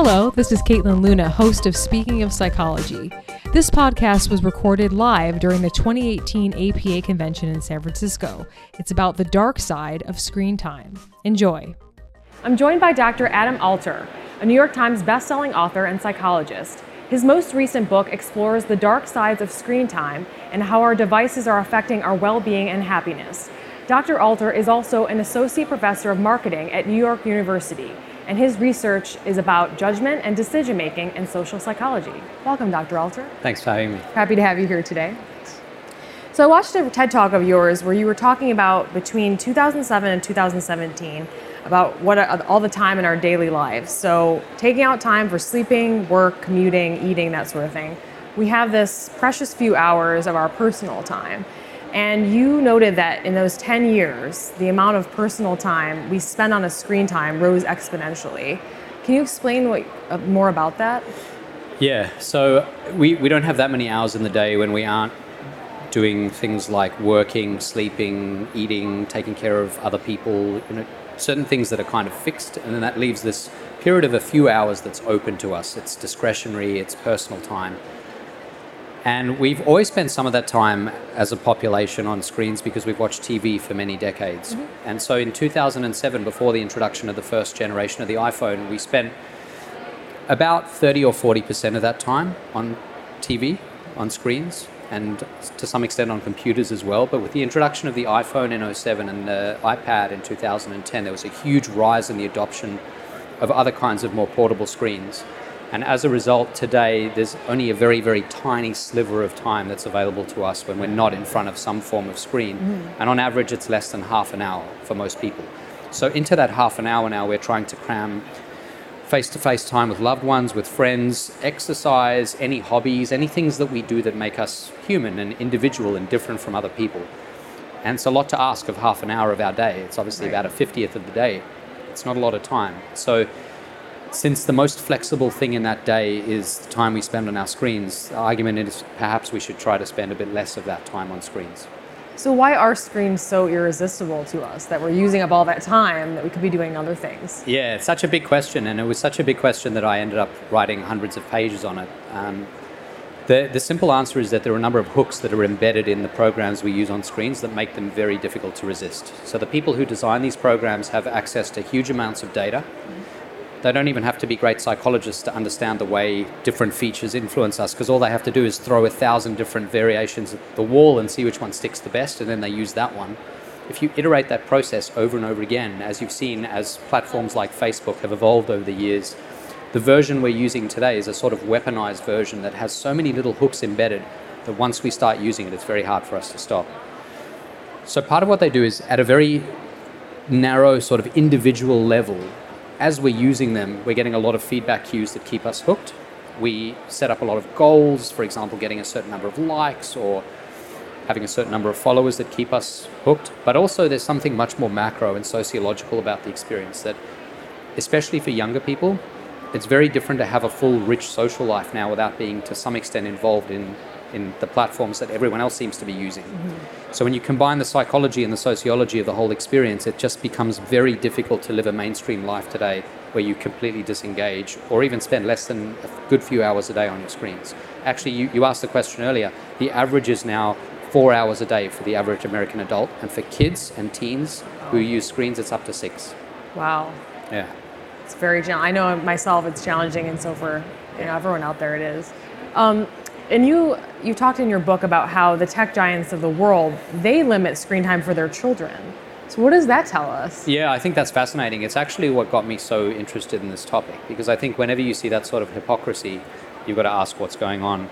Hello, this is Caitlin Luna, host of Speaking of Psychology. This podcast was recorded live during the 2018 APA convention in San Francisco. It's about the dark side of screen time. Enjoy. I'm joined by Dr. Adam Alter, a New York Times bestselling author and psychologist. His most recent book explores the dark sides of screen time and how our devices are affecting our well being and happiness. Dr. Alter is also an associate professor of marketing at New York University and his research is about judgment and decision making in social psychology. Welcome, Dr. Alter. Thanks for having me. Happy to have you here today. So, I watched a TED talk of yours where you were talking about between 2007 and 2017 about what all the time in our daily lives. So, taking out time for sleeping, work, commuting, eating, that sort of thing. We have this precious few hours of our personal time. And you noted that in those 10 years, the amount of personal time we spend on a screen time rose exponentially. Can you explain what, uh, more about that? Yeah, so we, we don't have that many hours in the day when we aren't doing things like working, sleeping, eating, taking care of other people, you know, certain things that are kind of fixed, and then that leaves this period of a few hours that's open to us. It's discretionary, it's personal time. And we've always spent some of that time as a population on screens because we've watched TV for many decades. Mm-hmm. And so in 2007, before the introduction of the first generation of the iPhone, we spent about 30 or 40% of that time on TV, on screens, and to some extent on computers as well. But with the introduction of the iPhone in 07 and the iPad in 2010, there was a huge rise in the adoption of other kinds of more portable screens. And as a result, today there's only a very, very tiny sliver of time that's available to us when we're not in front of some form of screen. Mm. And on average, it's less than half an hour for most people. So, into that half an hour now, we're trying to cram face to face time with loved ones, with friends, exercise, any hobbies, any things that we do that make us human and individual and different from other people. And it's a lot to ask of half an hour of our day. It's obviously right. about a 50th of the day. It's not a lot of time. So, since the most flexible thing in that day is the time we spend on our screens, the argument is perhaps we should try to spend a bit less of that time on screens. So, why are screens so irresistible to us that we're using up all that time that we could be doing other things? Yeah, it's such a big question, and it was such a big question that I ended up writing hundreds of pages on it. Um, the, the simple answer is that there are a number of hooks that are embedded in the programs we use on screens that make them very difficult to resist. So, the people who design these programs have access to huge amounts of data. Mm-hmm they don't even have to be great psychologists to understand the way different features influence us because all they have to do is throw a thousand different variations at the wall and see which one sticks the best and then they use that one. If you iterate that process over and over again, as you've seen as platforms like Facebook have evolved over the years, the version we're using today is a sort of weaponized version that has so many little hooks embedded that once we start using it, it's very hard for us to stop. So, part of what they do is at a very narrow, sort of individual level, as we're using them, we're getting a lot of feedback cues that keep us hooked. We set up a lot of goals, for example, getting a certain number of likes or having a certain number of followers that keep us hooked. But also, there's something much more macro and sociological about the experience that, especially for younger people, it's very different to have a full, rich social life now without being to some extent involved in in the platforms that everyone else seems to be using. Mm-hmm. So when you combine the psychology and the sociology of the whole experience, it just becomes very difficult to live a mainstream life today where you completely disengage or even spend less than a good few hours a day on your screens. Actually, you, you asked the question earlier, the average is now four hours a day for the average American adult, and for kids and teens who use screens, it's up to six. Wow. Yeah. It's very challenging. I know myself it's challenging, and so for you know, everyone out there it is. Um, and you you talked in your book about how the tech giants of the world they limit screen time for their children. So what does that tell us? Yeah, I think that's fascinating. It's actually what got me so interested in this topic because I think whenever you see that sort of hypocrisy, you've got to ask what's going on.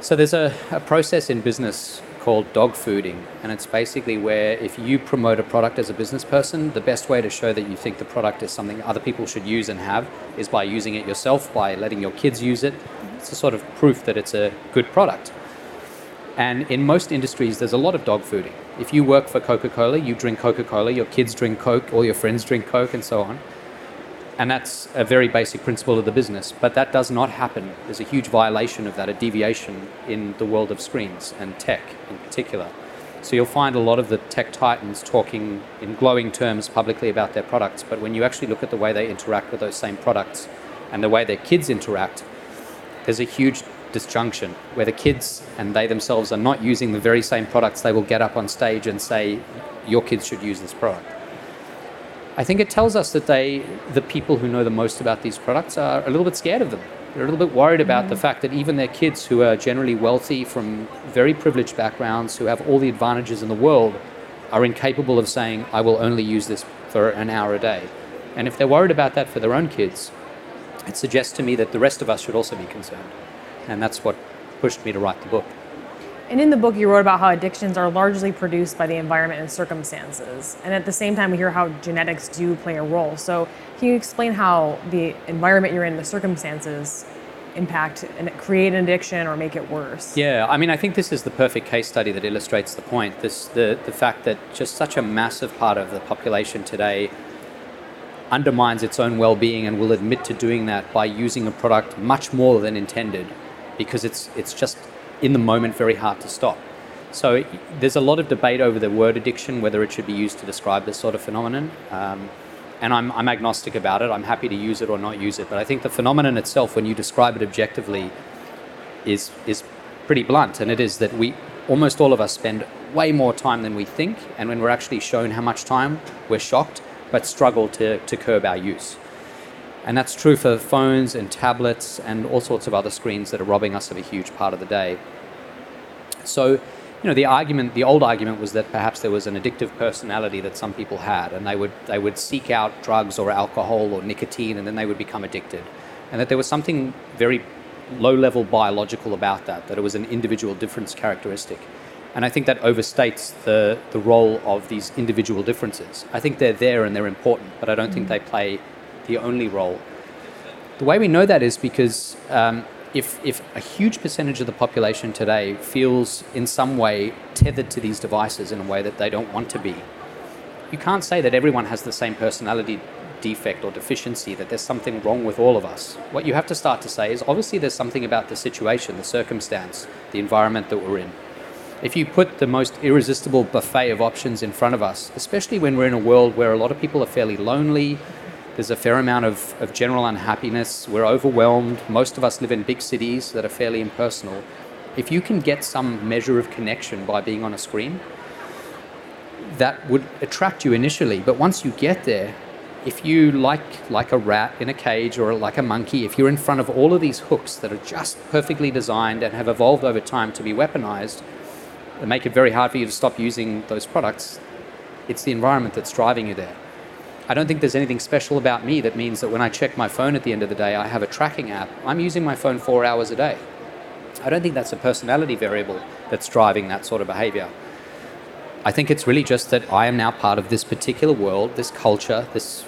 So there's a, a process in business called dog fooding, and it's basically where if you promote a product as a business person, the best way to show that you think the product is something other people should use and have is by using it yourself, by letting your kids use it, it's a sort of proof that it's a good product. And in most industries, there's a lot of dog fooding. If you work for Coca Cola, you drink Coca Cola, your kids drink Coke, all your friends drink Coke, and so on. And that's a very basic principle of the business. But that does not happen. There's a huge violation of that, a deviation in the world of screens and tech in particular. So you'll find a lot of the tech titans talking in glowing terms publicly about their products. But when you actually look at the way they interact with those same products, and the way their kids interact, there's a huge disjunction where the kids and they themselves are not using the very same products they will get up on stage and say your kids should use this product i think it tells us that they the people who know the most about these products are a little bit scared of them. They're a little bit worried about the mm. fact that even their kids who are generally wealthy from very privileged backgrounds who have all the advantages in the world are incapable of saying i will only use this for an hour a day. And if they're worried about that for their own kids it suggests to me that the rest of us should also be concerned. And that's what pushed me to write the book. And in the book, you wrote about how addictions are largely produced by the environment and circumstances. And at the same time, we hear how genetics do play a role. So, can you explain how the environment you're in, the circumstances, impact and create an addiction or make it worse? Yeah, I mean, I think this is the perfect case study that illustrates the point. This, the, the fact that just such a massive part of the population today undermines its own well being and will admit to doing that by using a product much more than intended because it's it's just in the moment very hard to stop. So there's a lot of debate over the word addiction, whether it should be used to describe this sort of phenomenon. Um, and I'm, I'm agnostic about it. I'm happy to use it or not use it. But I think the phenomenon itself, when you describe it objectively, is is pretty blunt. And it is that we almost all of us spend way more time than we think. And when we're actually shown how much time, we're shocked, but struggle to, to curb our use. And that's true for phones and tablets and all sorts of other screens that are robbing us of a huge part of the day. So, you know, the argument, the old argument was that perhaps there was an addictive personality that some people had, and they would they would seek out drugs or alcohol or nicotine, and then they would become addicted, and that there was something very low-level biological about that, that it was an individual difference characteristic. And I think that overstates the, the role of these individual differences. I think they're there and they're important, but I don't mm think they play the only role. The way we know that is because um, if, if a huge percentage of the population today feels in some way tethered to these devices in a way that they don't want to be, you can't say that everyone has the same personality defect or deficiency, that there's something wrong with all of us. What you have to start to say is obviously there's something about the situation, the circumstance, the environment that we're in. If you put the most irresistible buffet of options in front of us, especially when we're in a world where a lot of people are fairly lonely, there's a fair amount of, of general unhappiness. We're overwhelmed. Most of us live in big cities that are fairly impersonal. If you can get some measure of connection by being on a screen, that would attract you initially. But once you get there, if you like like a rat in a cage or like a monkey, if you're in front of all of these hooks that are just perfectly designed and have evolved over time to be weaponized, and make it very hard for you to stop using those products, it's the environment that's driving you there. I don't think there's anything special about me that means that when I check my phone at the end of the day, I have a tracking app. I'm using my phone four hours a day. I don't think that's a personality variable that's driving that sort of behavior. I think it's really just that I am now part of this particular world, this culture, this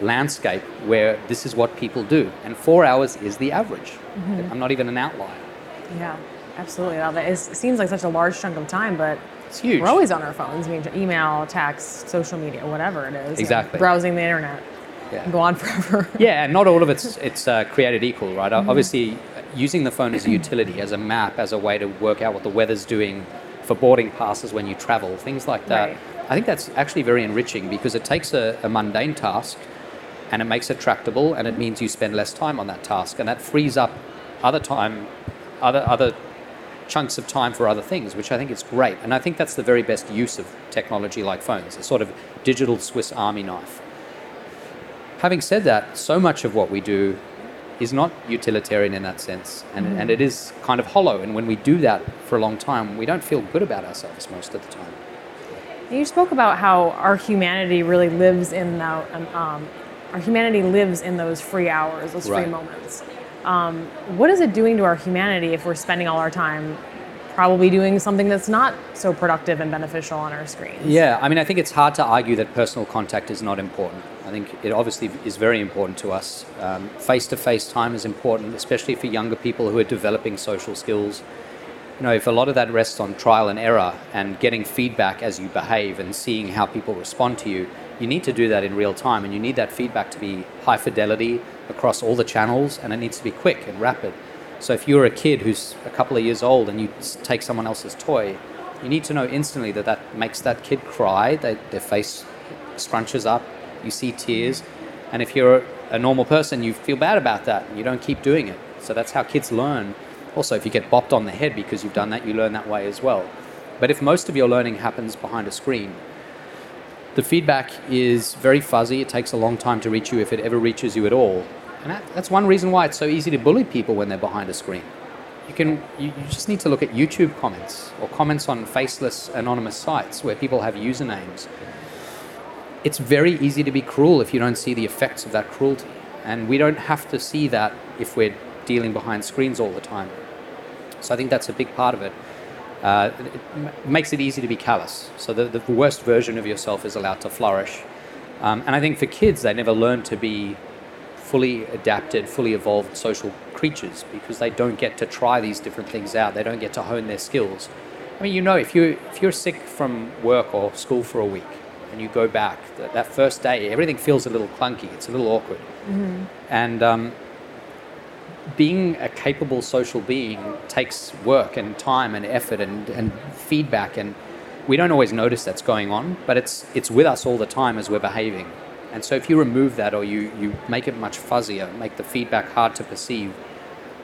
landscape where this is what people do. And four hours is the average. Mm-hmm. I'm not even an outlier. Yeah, absolutely. it seems like such a large chunk of time, but it's huge. We're always on our phones. I mean, email, text, social media, whatever it is. Exactly. Browsing the internet. Yeah. go on forever. yeah, and not all of it's it's uh, created equal, right? Mm-hmm. Obviously, using the phone as a utility, as a map, as a way to work out what the weather's doing for boarding passes when you travel, things like that. Right. I think that's actually very enriching because it takes a, a mundane task and it makes it tractable, and it means you spend less time on that task, and that frees up other time, other other chunks of time for other things, which I think is great. And I think that's the very best use of technology like phones, a sort of digital Swiss army knife. Having said that, so much of what we do is not utilitarian in that sense, and, mm. and it is kind of hollow. And when we do that for a long time, we don't feel good about ourselves most of the time. You spoke about how our humanity really lives in that, um, our humanity lives in those free hours, those right. free moments. Um, what is it doing to our humanity if we're spending all our time probably doing something that's not so productive and beneficial on our screens? Yeah, I mean, I think it's hard to argue that personal contact is not important. I think it obviously is very important to us. Face to face time is important, especially for younger people who are developing social skills. You know, if a lot of that rests on trial and error and getting feedback as you behave and seeing how people respond to you, you need to do that in real time and you need that feedback to be high fidelity across all the channels and it needs to be quick and rapid. So if you're a kid who's a couple of years old and you take someone else's toy, you need to know instantly that that makes that kid cry, they, their face scrunches up, you see tears. And if you're a normal person, you feel bad about that and you don't keep doing it. So that's how kids learn. Also, if you get bopped on the head because you've done that, you learn that way as well. But if most of your learning happens behind a screen, the feedback is very fuzzy. It takes a long time to reach you if it ever reaches you at all. And that, that's one reason why it's so easy to bully people when they're behind a screen. You can you, you just need to look at YouTube comments or comments on faceless anonymous sites where people have usernames. It's very easy to be cruel if you don't see the effects of that cruelty. And we don't have to see that if we're dealing behind screens all the time. So I think that's a big part of it. Uh, it m- makes it easy to be callous. So the, the worst version of yourself is allowed to flourish. Um, and I think for kids, they never learn to be fully adapted, fully evolved social creatures because they don't get to try these different things out. They don't get to hone their skills. I mean, you know, if you if you're sick from work or school for a week and you go back that, that first day, everything feels a little clunky. It's a little awkward, and um, being a capable social being takes work and time and effort and, and feedback and we don't always notice that's going on but it's it's with us all the time as we're behaving and so if you remove that or you, you make it much fuzzier make the feedback hard to perceive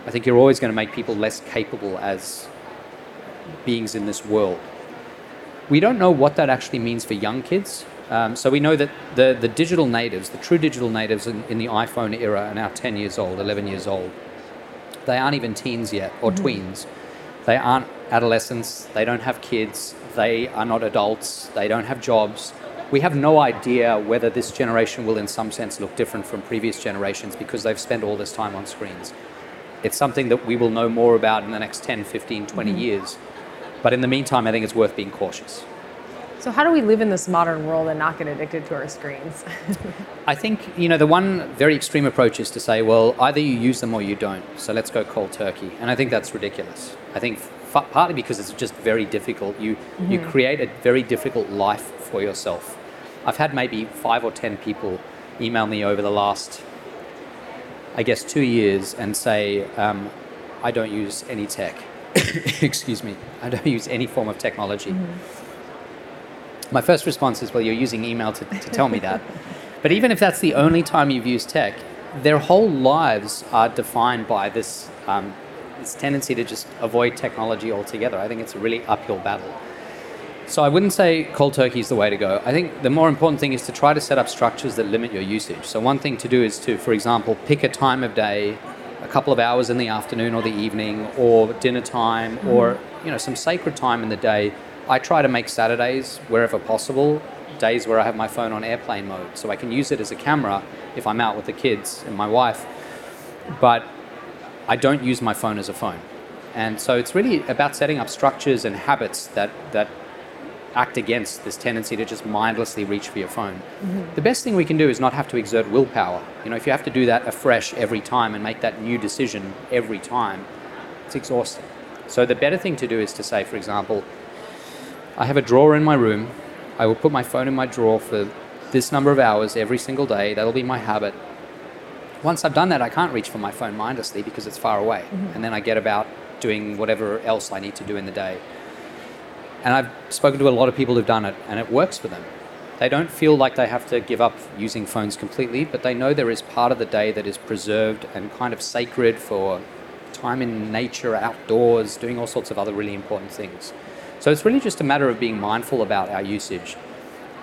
i think you're always going to make people less capable as beings in this world we don't know what that actually means for young kids. Um, so we know that the, the digital natives, the true digital natives in, in the iPhone era are now 10 years old, 11 years old. They aren't even teens yet or tweens. They aren't adolescents. They don't have kids. They are not adults. They don't have jobs. We have no idea whether this generation will, in some sense, look different from previous generations because they've spent all this time on screens. It's something that we will know more about in the next 10, 15, 20 mm-hmm. years. But in the meantime, I think it's worth being cautious. So how do we live in this modern world and not get addicted to our screens? I think, you know, the one very extreme approach is to say, well, either you use them or you don't. So let's go cold turkey. And I think that's ridiculous. I think f- partly because it's just very difficult. You, you mm-hmm. create a very difficult life for yourself. I've had maybe five or 10 people email me over the last, I guess, two years and say, um, I don't use any tech. Excuse me. I don't use any form of technology. My first response is, well, you're using email to, to tell me that. but even if that's the only time you've used tech, their whole lives are defined by this, um, this tendency to just avoid technology altogether. I think it's a really uphill battle. So I wouldn't say cold turkey is the way to go. I think the more important thing is to try to set up structures that limit your usage. So one thing to do is to, for example, pick a time of day, a couple of hours in the afternoon or the evening, or dinner time, mm-hmm. or you know some sacred time in the day. I try to make Saturdays wherever possible days where I have my phone on airplane mode, so I can use it as a camera if I'm out with the kids and my wife. But I don't use my phone as a phone. And so it's really about setting up structures and habits that, that act against this tendency to just mindlessly reach for your phone. Mm-hmm. The best thing we can do is not have to exert willpower. You know, if you have to do that afresh every time and make that new decision every time, it's exhausting. So the better thing to do is to say, for example, I have a drawer in my room. I will put my phone in my drawer for this number of hours every single day. That'll be my habit. Once I've done that, I can't reach for my phone mindlessly because it's far away. Mm-hmm. And then I get about doing whatever else I need to do in the day. And I've spoken to a lot of people who've done it, and it works for them. They don't feel like they have to give up using phones completely, but they know there is part of the day that is preserved and kind of sacred for time in nature, outdoors, doing all sorts of other really important things. So it's really just a matter of being mindful about our usage.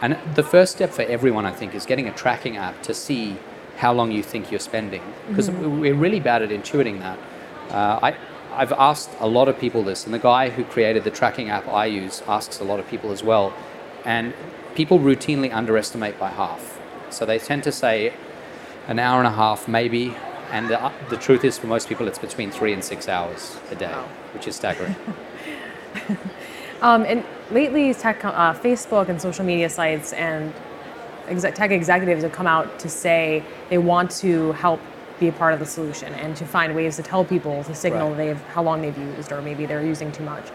And the first step for everyone, I think, is getting a tracking app to see how long you think you're spending. Because we're really bad at intuiting that. Uh, I, I've asked a lot of people this, and the guy who created the tracking app I use asks a lot of people as well. And people routinely underestimate by half. So they tend to say an hour and a half, maybe. And the, the truth is, for most people, it's between three and six hours a day, Wow. which is staggering. Um, and lately, tech, uh, Facebook and social media sites and exec- tech executives have come out to say they want to help be a part of the solution and to find ways to tell people to signal Right. they've how long they've used or maybe they're using too much.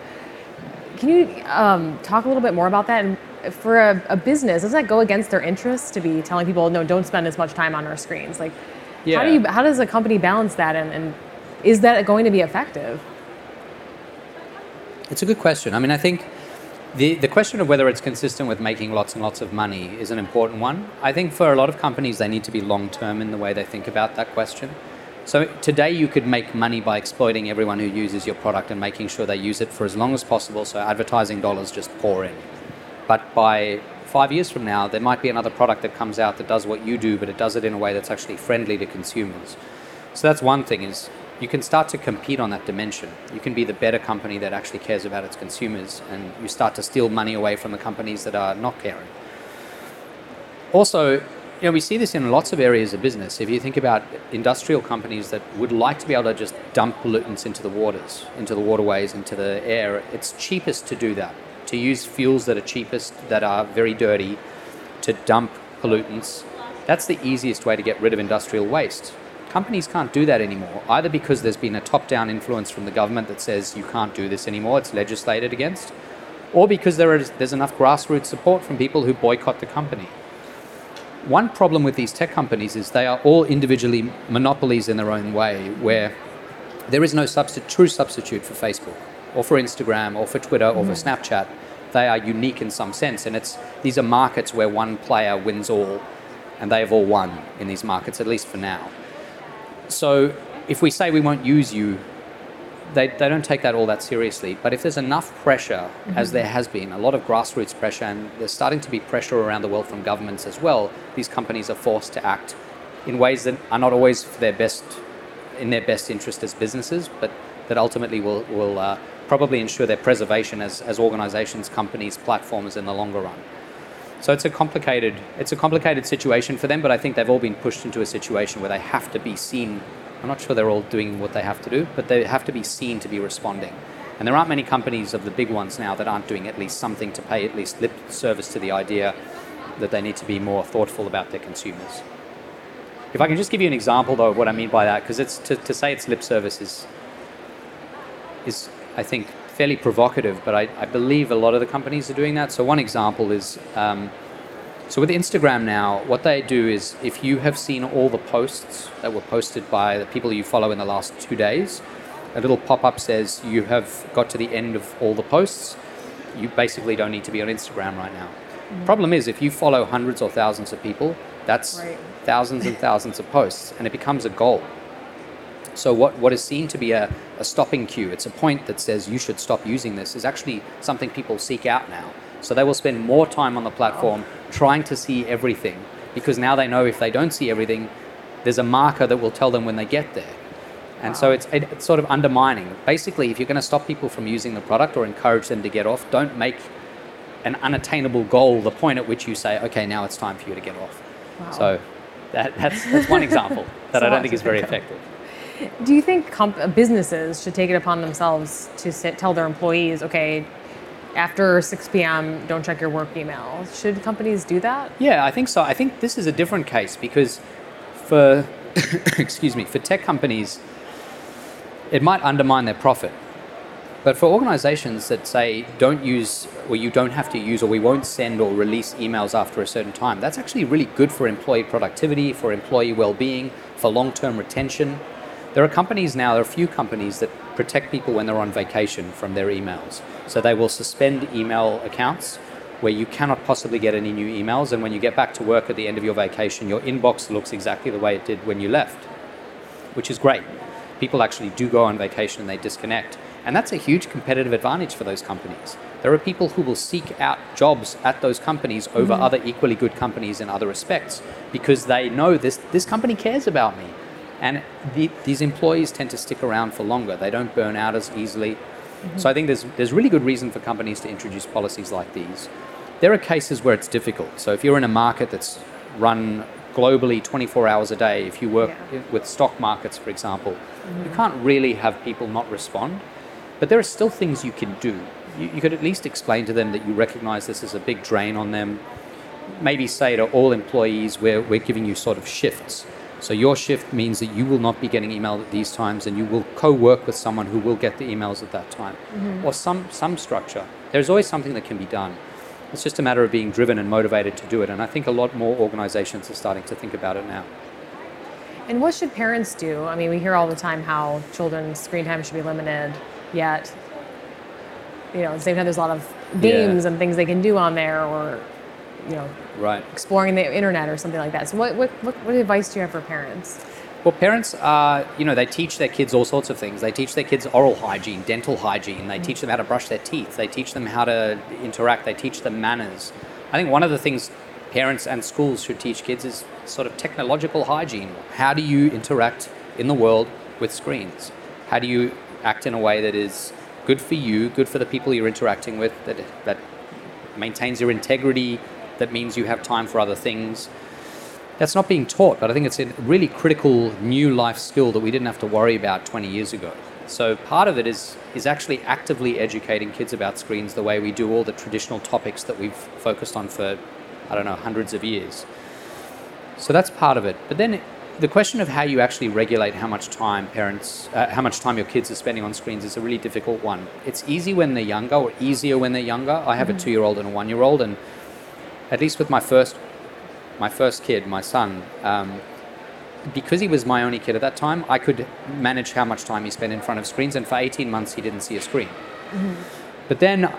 Can you um, talk a little bit more about that? And for a, a business, does that go against their interests to be telling people, no, don't spend as much time on our screens? Like, how do you how does a company balance that, and, and is that going to be effective? It's a good question. I mean, I think The, the question of whether it's consistent with making lots and lots of money is an important one. I think for a lot of companies, they need to be long term in the way they think about that question. So today, you could make money by exploiting everyone who uses your product and making sure they use it for as long as possible so advertising dollars just pour in. But by five years from now, there might be another product that comes out that does what you do, but it does it in a way that's actually friendly to consumers. So that's one thing is you can start to compete on that dimension. You can be the better company that actually cares about its consumers, and you start to steal money away from the companies that are not caring. Also, you know, we see this in lots of areas of business. If you think about industrial companies that would like to be able to just dump pollutants into the waters, into the waterways, into the air, it's cheapest to do that. To use fuels that are cheapest, that are very dirty, to dump pollutants. That's the easiest way to get rid of industrial waste companies can't do that anymore, either because there's been a top down influence from the government that says you can't do this anymore, it's legislated against, or because there is, there's enough grassroots support from people who boycott the company. One problem with these tech companies is they are all individually monopolies in their own way, where there is no true substitute for Facebook or for Instagram or for Twitter or for mm. Snapchat. They are unique in some sense, and it's these are markets where one player wins all, and they have all won in these markets, at least for now. So if we say we won't use you, they, they don't take that all that seriously. But if there's enough pressure, mm-hmm. as there has been, a lot of grassroots pressure, and there's starting to be pressure around the world from governments as well, these companies are forced to act in ways that are not always for their best, in their best interest as businesses, but that ultimately will, will uh, probably ensure their preservation as, as organizations, companies, platforms in the longer run. So it's a complicated it's a complicated situation for them, but I think they've all been pushed into a situation where they have to be seen. I'm not sure they're all doing what they have to do, but they have to be seen to be responding. And there aren't many companies of the big ones now that aren't doing at least something to pay at least lip service to the idea that they need to be more thoughtful about their consumers. If I can just give you an example though of what I mean by that, because it's to, to say it's lip service is is I think fairly provocative, but I, I, believe a lot of the companies are doing that. So one example is, um, so with Instagram now, what they do is if you have seen all the posts that were posted by the people you follow in the last two days, a little pop-up says you have got to the end of all the posts. You basically don't need to be on Instagram right now. Mm-hmm. Problem is, if you follow hundreds or thousands of people, that's right. thousands and thousands of posts, and it becomes a goal. So what, what is seen to be a, a stopping cue, it's a point that says you should stop using this, is actually something people seek out now. So they will spend more time on the platform trying to see everything because now they know if they don't see everything, there's a marker that will tell them when they get there. And wow. so it's, it's sort of undermining. Basically, if you're going to stop people from using the product or encourage them to get off, don't make an unattainable goal the point at which you say, okay, now it's time for you to get off. Wow. So that, that's, that's one example that I don't think is very effective. Do you think comp- businesses should take it upon themselves to sit, tell their employees, okay, after 6 p.m., don't check your work email? Should companies do that? Yeah, I think so. I think this is a different case because for, excuse me, for tech companies, it might undermine their profit. But for organizations that say don't use, or you don't have to use, or we won't send or release emails after a certain time, that's actually really good for employee productivity, for employee well being, for long term retention. There are companies now, there are a few companies that protect people when they're on vacation from their emails. So they will suspend email accounts where you cannot possibly get any new emails. And when you get back to work at the end of your vacation, your inbox looks exactly the way it did when you left, which is great. People actually do go on vacation and they disconnect. And that's a huge competitive advantage for those companies. There are people who will seek out jobs at those companies over mm-hmm. other equally good companies in other respects because they know this, this company cares about me. And the, these employees tend to stick around for longer. They don't burn out as easily. Mm-hmm. So I think there's, there's really good reason for companies to introduce policies like these. There are cases where it's difficult. So if you're in a market that's run globally 24 hours a day, if you work yeah. with stock markets, for example, mm-hmm. you can't really have people not respond. But there are still things you can do. You, you could at least explain to them that you recognize this as a big drain on them. Maybe say to all employees, we're, we're giving you sort of shifts. So your shift means that you will not be getting emailed at these times and you will co-work with someone who will get the emails at that time. Mm-hmm. Or some, some structure. There's always something that can be done. It's just a matter of being driven and motivated to do it. And I think a lot more organizations are starting to think about it now. And what should parents do? I mean, we hear all the time how children's screen time should be limited, yet, you know, at the same time, there's a lot of games and things they can do on there, or you know, Right. exploring the internet or something like that. So, what what what, what advice do you have for parents? Well, parents are, you know, they teach their kids all sorts of things. They teach their kids oral hygiene, dental hygiene. They teach them how to brush their teeth. They teach them how to interact. They teach them manners. I think one of the things parents and schools should teach kids is sort of technological hygiene. How do you interact in the world with screens? How do you act in a way that is good for you, good for the people you're interacting with, that, that maintains your integrity, that means you have time for other things? that's not being taught, but I think it's a really critical new life skill that we didn't have to worry about 20 years ago. So part of it is is actually actively educating kids about screens the way we do all the traditional topics that we've focused on for I don't know hundreds of years. So that's part of it. But then the question of how you actually regulate how much time parents, uh, how much time your kids are spending on screens is a really difficult one. It's easy when they're younger, or easier when they're younger. I have a two-year-old and a one-year-old, and at least with my first my first kid, my son, um, because he was my only kid at that time, I could manage how much time he spent in front of screens, and for 18 months he didn't see a screen. But then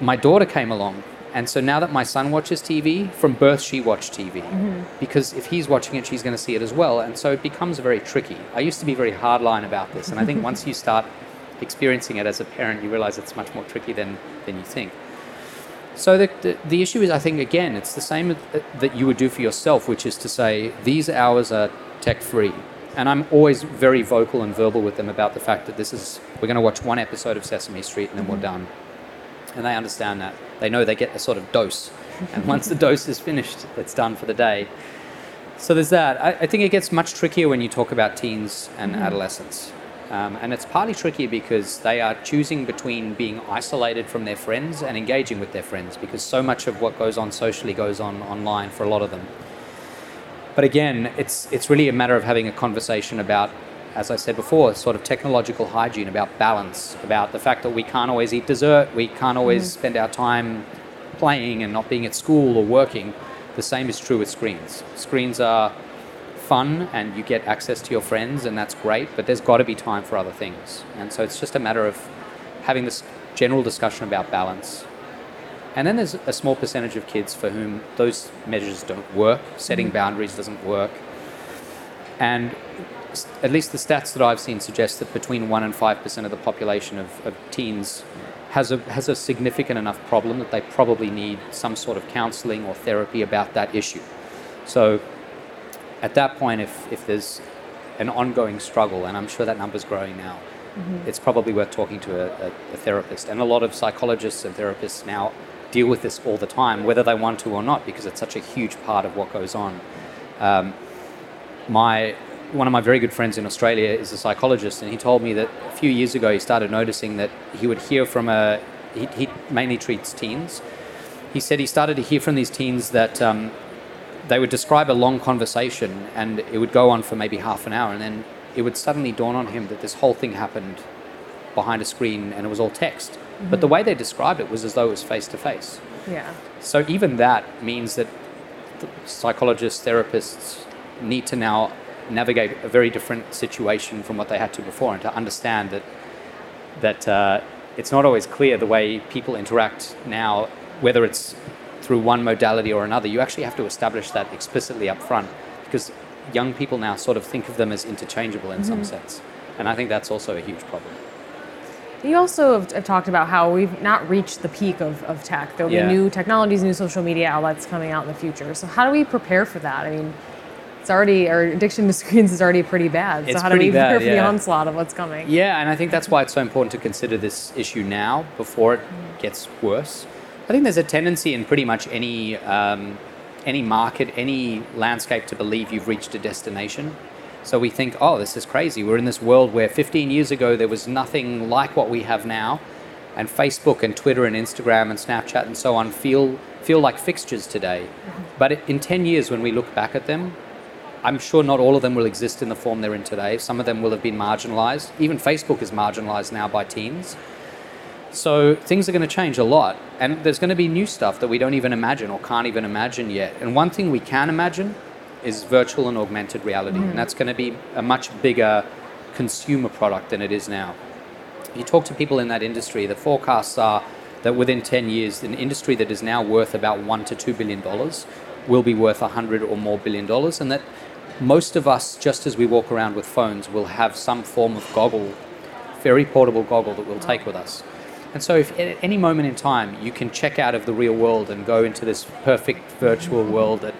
my daughter came along, and so now that my son watches TV, from birth she watched TV. Because if he's watching it, she's going to see it as well, and so it becomes very tricky. I used to be very hardline about this, and I think once you start experiencing it as a parent, you realize it's much more tricky than, than you think. So the, the, the issue is, I think, again, it's the same uh, that you would do for yourself, which is to say, these hours are tech free. And I'm always very vocal and verbal with them about the fact that this is, we're going to watch one episode of Sesame Street and then we're done. And they understand that. They know they get a sort of dose. And once the dose is finished, it's done for the day. So there's that. I, I think it gets much trickier when you talk about teens and mm-hmm. adolescents. Um, and it's partly tricky because they are choosing between being isolated from their friends and engaging with their friends because so much of what goes on socially goes on online for a lot of them. But again, it's, it's really a matter of having a conversation about, as I said before, sort of technological hygiene, about balance, about the fact that we can't always eat dessert, we can't always spend our time playing and not being at school or working. The same is true with screens. Screens are fun and you get access to your friends and that's great but there's got to be time for other things. And so it's just a matter of having this general discussion about balance. And then there's a small percentage of kids for whom those measures don't work setting mm. boundaries doesn't work. And at least the stats that I've seen suggest that between 1 and 5% of the population of, of teens has a, has a significant enough problem that they probably need some sort of counseling or therapy about that issue. So at that point, if, if there's an ongoing struggle, and I'm sure that number's growing now, it's probably worth talking to a, a, a therapist. And a lot of psychologists and therapists now deal with this all the time, whether they want to or not, because it's such a huge part of what goes on. Um, my one of my very good friends in Australia is a psychologist, and he told me that a few years ago he started noticing that he would hear from a he, he mainly treats teens. He said he started to hear from these teens that um, they would describe a long conversation, and it would go on for maybe half an hour, and then it would suddenly dawn on him that this whole thing happened behind a screen, and it was all text. But the way they described it was as though it was face to face. Yeah. So even that means that th- psychologists, therapists need to now navigate a very different situation from what they had to before, and to understand that that uh, it's not always clear the way people interact now, whether it's through one modality or another. You actually have to establish that explicitly up front, because young people now sort of think of them as interchangeable in some mm-hmm. sense, and I think that's also a huge problem. You also have, have talked about how we've not reached the peak of, of tech. There'll Yeah. be new technologies, new social media outlets coming out in the future. So how do we prepare for that? I mean, it's already our addiction to screens is already pretty bad. So It's how do we pretty bad, prepare for the onslaught of what's coming? Yeah, and I think that's why it's so important to consider this issue now before it mm. gets worse. I think there's a tendency in pretty much any um, any market, any landscape to believe you've reached a destination. So we think, oh, this is crazy. We're in this world where 15 years ago there was nothing like what we have now, and Facebook and Twitter and Instagram and Snapchat and so on feel feel like fixtures today. But in 10 years, when we look back at them, I'm sure not all of them will exist in the form they're in today. Some of them will have been marginalized. Even Facebook is marginalized now by teens. So things are going to change a lot. And there's going to be new stuff that we don't even imagine or can't even imagine yet. And one thing we can imagine is virtual and augmented reality. And mm-hmm. that's going to be a much bigger consumer product than it is now. If you talk to people in that industry, the forecasts are that within 10 years, an industry that is now worth about one to two billion dollars will be worth a hundred or more billion dollars, and that most of us, just as we walk around with phones, will have some form of goggle, very portable goggle that we'll take with us. And so, if at any moment in time you can check out of the real world and go into this perfect virtual world that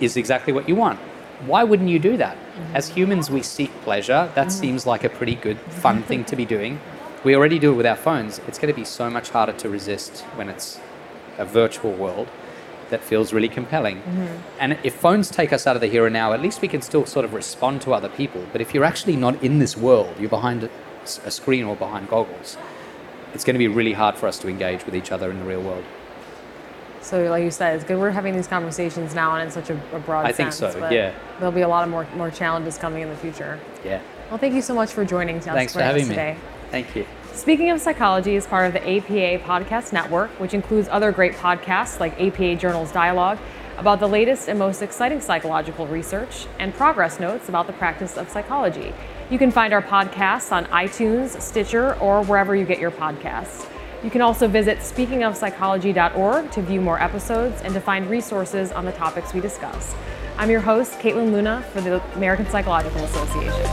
is exactly what you want, why wouldn't you do that? Mm-hmm. As humans, we seek pleasure. That mm. seems like a pretty good, fun thing to be doing. We already do it with our phones. It's going to be so much harder to resist when it's a virtual world that feels really compelling. Mm-hmm. And if phones take us out of the here and now, at least we can still sort of respond to other people. But if you're actually not in this world, you're behind a, a screen or behind goggles, it's going to be really hard for us to engage with each other in the real world. So, like you said, it's good we're having these conversations now and in such a, a broad I think sense. so, but yeah. There'll be a lot of more more challenges coming in the future. Yeah. Well, thank you so much for joining us Thanks for having me. today. Thank you. Speaking of Psychology is part of the APA Podcast Network, which includes other great podcasts like APA Journals Dialogue about the latest and most exciting psychological research and progress notes about the practice of psychology. You can find our podcasts on iTunes, Stitcher, or wherever you get your podcasts. You can also visit speakingofpsychology.org to view more episodes and to find resources on the topics we discuss. I'm your host, Caitlin Luna, for the American Psychological Association.